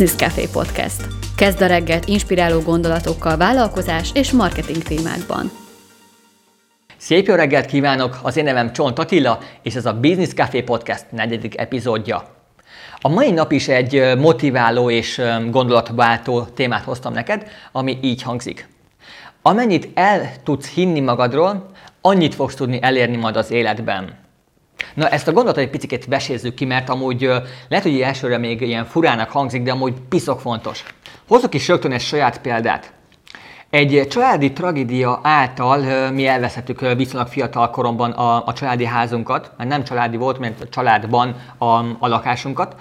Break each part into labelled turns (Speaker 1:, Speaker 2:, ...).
Speaker 1: Business Café Podcast. Kezd a reggelt inspiráló gondolatokkal vállalkozás és marketing témákban.
Speaker 2: Szép jó reggelt kívánok! Az én nevem Csont Attila, és ez a Business Café Podcast negyedik epizódja. A mai nap is egy motiváló és gondolatváltó témát hoztam neked, ami így hangzik. Amennyit el tudsz hinni magadról, annyit fogsz tudni elérni majd az életben. Na ezt a gondolatot egy picit vesézzük ki, mert amúgy lehet, hogy elsőre még ilyen furának hangzik, de amúgy piszok fontos. Hozok is rögtön egy saját példát. Egy családi tragédia által mi elvesztettük viszonylag fiatal koromban a, a családi házunkat, mert nem családi volt, mert a családban a, a lakásunkat.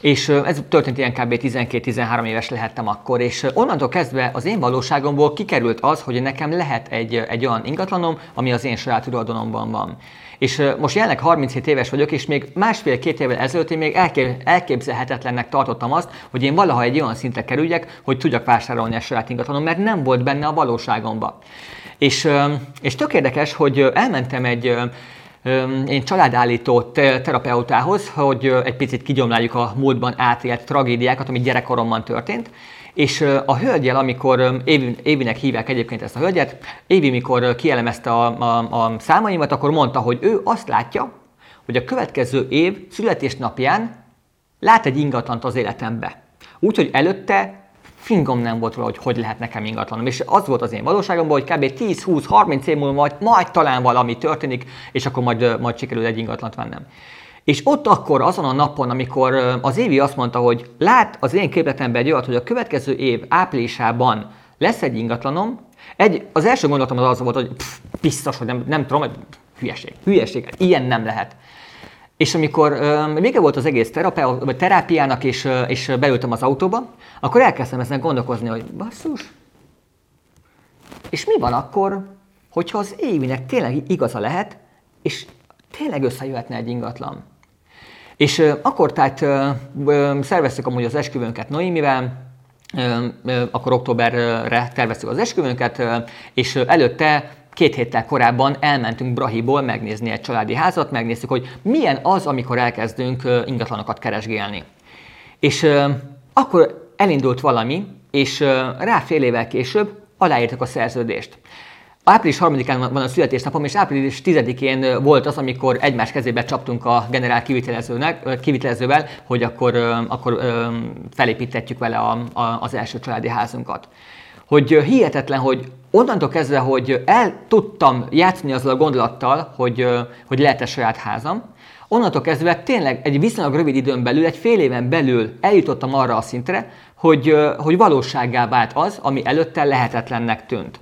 Speaker 2: És ez történt ilyen kb. 12-13 éves lehettem akkor, és onnantól kezdve az én valóságomból kikerült az, hogy nekem lehet egy, egy olyan ingatlanom, ami az én saját tulajdonomban van. És most jelenleg 37 éves vagyok, és még másfél-két évvel ezelőtt én még elkép, elképzelhetetlennek tartottam azt, hogy én valaha egy olyan szintre kerüljek, hogy tudjak vásárolni a saját ingatlanom, mert nem volt benne a valóságomba. És, és tök érdekes, hogy elmentem egy én családállító terapeutához, hogy egy picit kigyomláljuk a múltban átélt tragédiákat, ami gyerekkoromban történt, és a hölgyel, amikor Évi, Évinek hívják egyébként ezt a hölgyet, Évi, mikor kielemezte a, a, a számaimat, akkor mondta, hogy ő azt látja, hogy a következő év születésnapján lát egy ingatlant az életembe. Úgyhogy előtte fingom nem volt róla, hogy hogy lehet nekem ingatlanom. És az volt az én valóságomban, hogy kb. 10-20-30 év múlva majd, majd talán valami történik, és akkor majd, majd sikerül egy ingatlant vennem. És ott akkor, azon a napon, amikor az Évi azt mondta, hogy lát az én képletemben egy olyat, hogy a következő év áprilisában lesz egy ingatlanom, egy, az első gondolatom az az volt, hogy pff, biztos, hogy nem, nem tudom, hülyeség, hülyeség, ilyen nem lehet. És amikor uh, vége volt az egész terapia, vagy terápiának, és, uh, és beültem az autóba, akkor elkezdtem ezen gondolkozni, hogy basszus, és mi van akkor, hogyha az Évinek tényleg igaza lehet, és tényleg összejöhetne egy ingatlan? És uh, akkor tehát uh, szerveztük amúgy az esküvőnket Noémivel, akkor októberre terveztük az esküvőnket, és előtte két héttel korábban elmentünk Brahiból megnézni egy családi házat, megnéztük, hogy milyen az, amikor elkezdünk ingatlanokat keresgélni. És akkor elindult valami, és rá fél évvel később aláírtak a szerződést. Április 3-án van a születésnapom, és április 10-én volt az, amikor egymás kezébe csaptunk a generál kivitelezőnek, kivitelezővel, hogy akkor, akkor felépítetjük vele a, a, az első családi házunkat. Hogy hihetetlen, hogy onnantól kezdve, hogy el tudtam játszani azzal a gondolattal, hogy, hogy lehet-e saját házam, onnantól kezdve tényleg egy viszonylag rövid időn belül, egy fél éven belül eljutottam arra a szintre, hogy, hogy valósággá vált az, ami előtte lehetetlennek tűnt.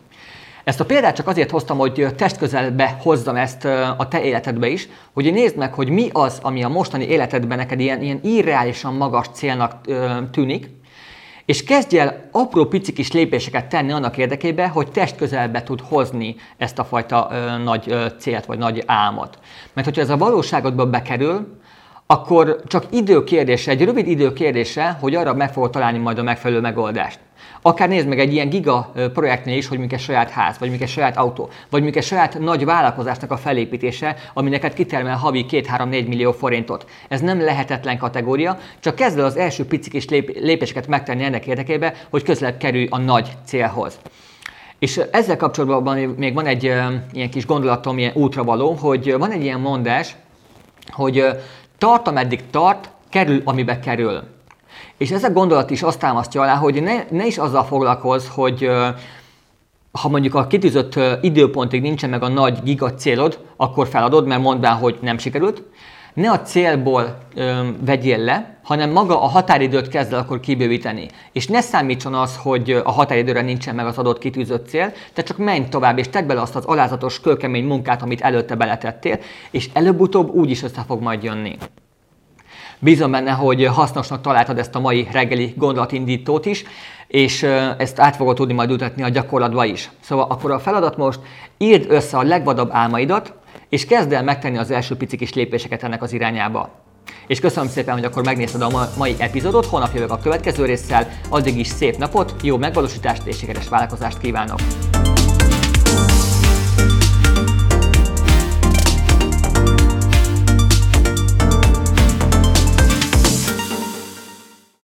Speaker 2: Ezt a példát csak azért hoztam, hogy testközelbe hozzam ezt a te életedbe is, hogy nézd meg, hogy mi az, ami a mostani életedben neked ilyen, ilyen irreálisan magas célnak tűnik, és kezdj el apró pici kis lépéseket tenni annak érdekében, hogy test közelbe tud hozni ezt a fajta ö, nagy ö, célt, vagy nagy álmot. Mert hogyha ez a valóságodba bekerül, akkor csak idő kérdése, egy rövid idő kérdése, hogy arra meg fogod találni majd a megfelelő megoldást. Akár nézd meg egy ilyen giga projektnél is, hogy mondjuk egy saját ház, vagy mondjuk egy saját autó, vagy mondjuk egy saját nagy vállalkozásnak a felépítése, ami neked kitermel havi 2-3-4 millió forintot. Ez nem lehetetlen kategória, csak kezdve az első pici kis lép- lépéseket megtenni ennek érdekében, hogy közelebb kerülj a nagy célhoz. És ezzel kapcsolatban még van egy ilyen kis gondolatom, ilyen útravaló, hogy van egy ilyen mondás, hogy tart, ameddig tart, kerül, amibe kerül. És ez a gondolat is azt támasztja alá, hogy ne, ne is azzal foglalkozz, hogy ha mondjuk a kitűzött időpontig nincsen meg a nagy giga célod, akkor feladod, mert mondván, hogy nem sikerült. Ne a célból ö, vegyél le, hanem maga a határidőt kezd el akkor kibővíteni. És ne számítson az, hogy a határidőre nincsen meg az adott kitűzött cél, te csak menj tovább, és tedd bele azt az alázatos, kőkemény munkát, amit előtte beletettél, és előbb-utóbb úgy is össze fog majd jönni. Bízom benne, hogy hasznosnak találtad ezt a mai reggeli gondolatindítót is, és ezt át fogod tudni majd utatni a gyakorlatba is. Szóval akkor a feladat most írd össze a legvadabb álmaidat, és kezd el megtenni az első pici kis lépéseket ennek az irányába. És köszönöm szépen, hogy akkor megnézted a mai epizódot, holnap jövök a következő résszel, addig is szép napot, jó megvalósítást és sikeres vállalkozást kívánok!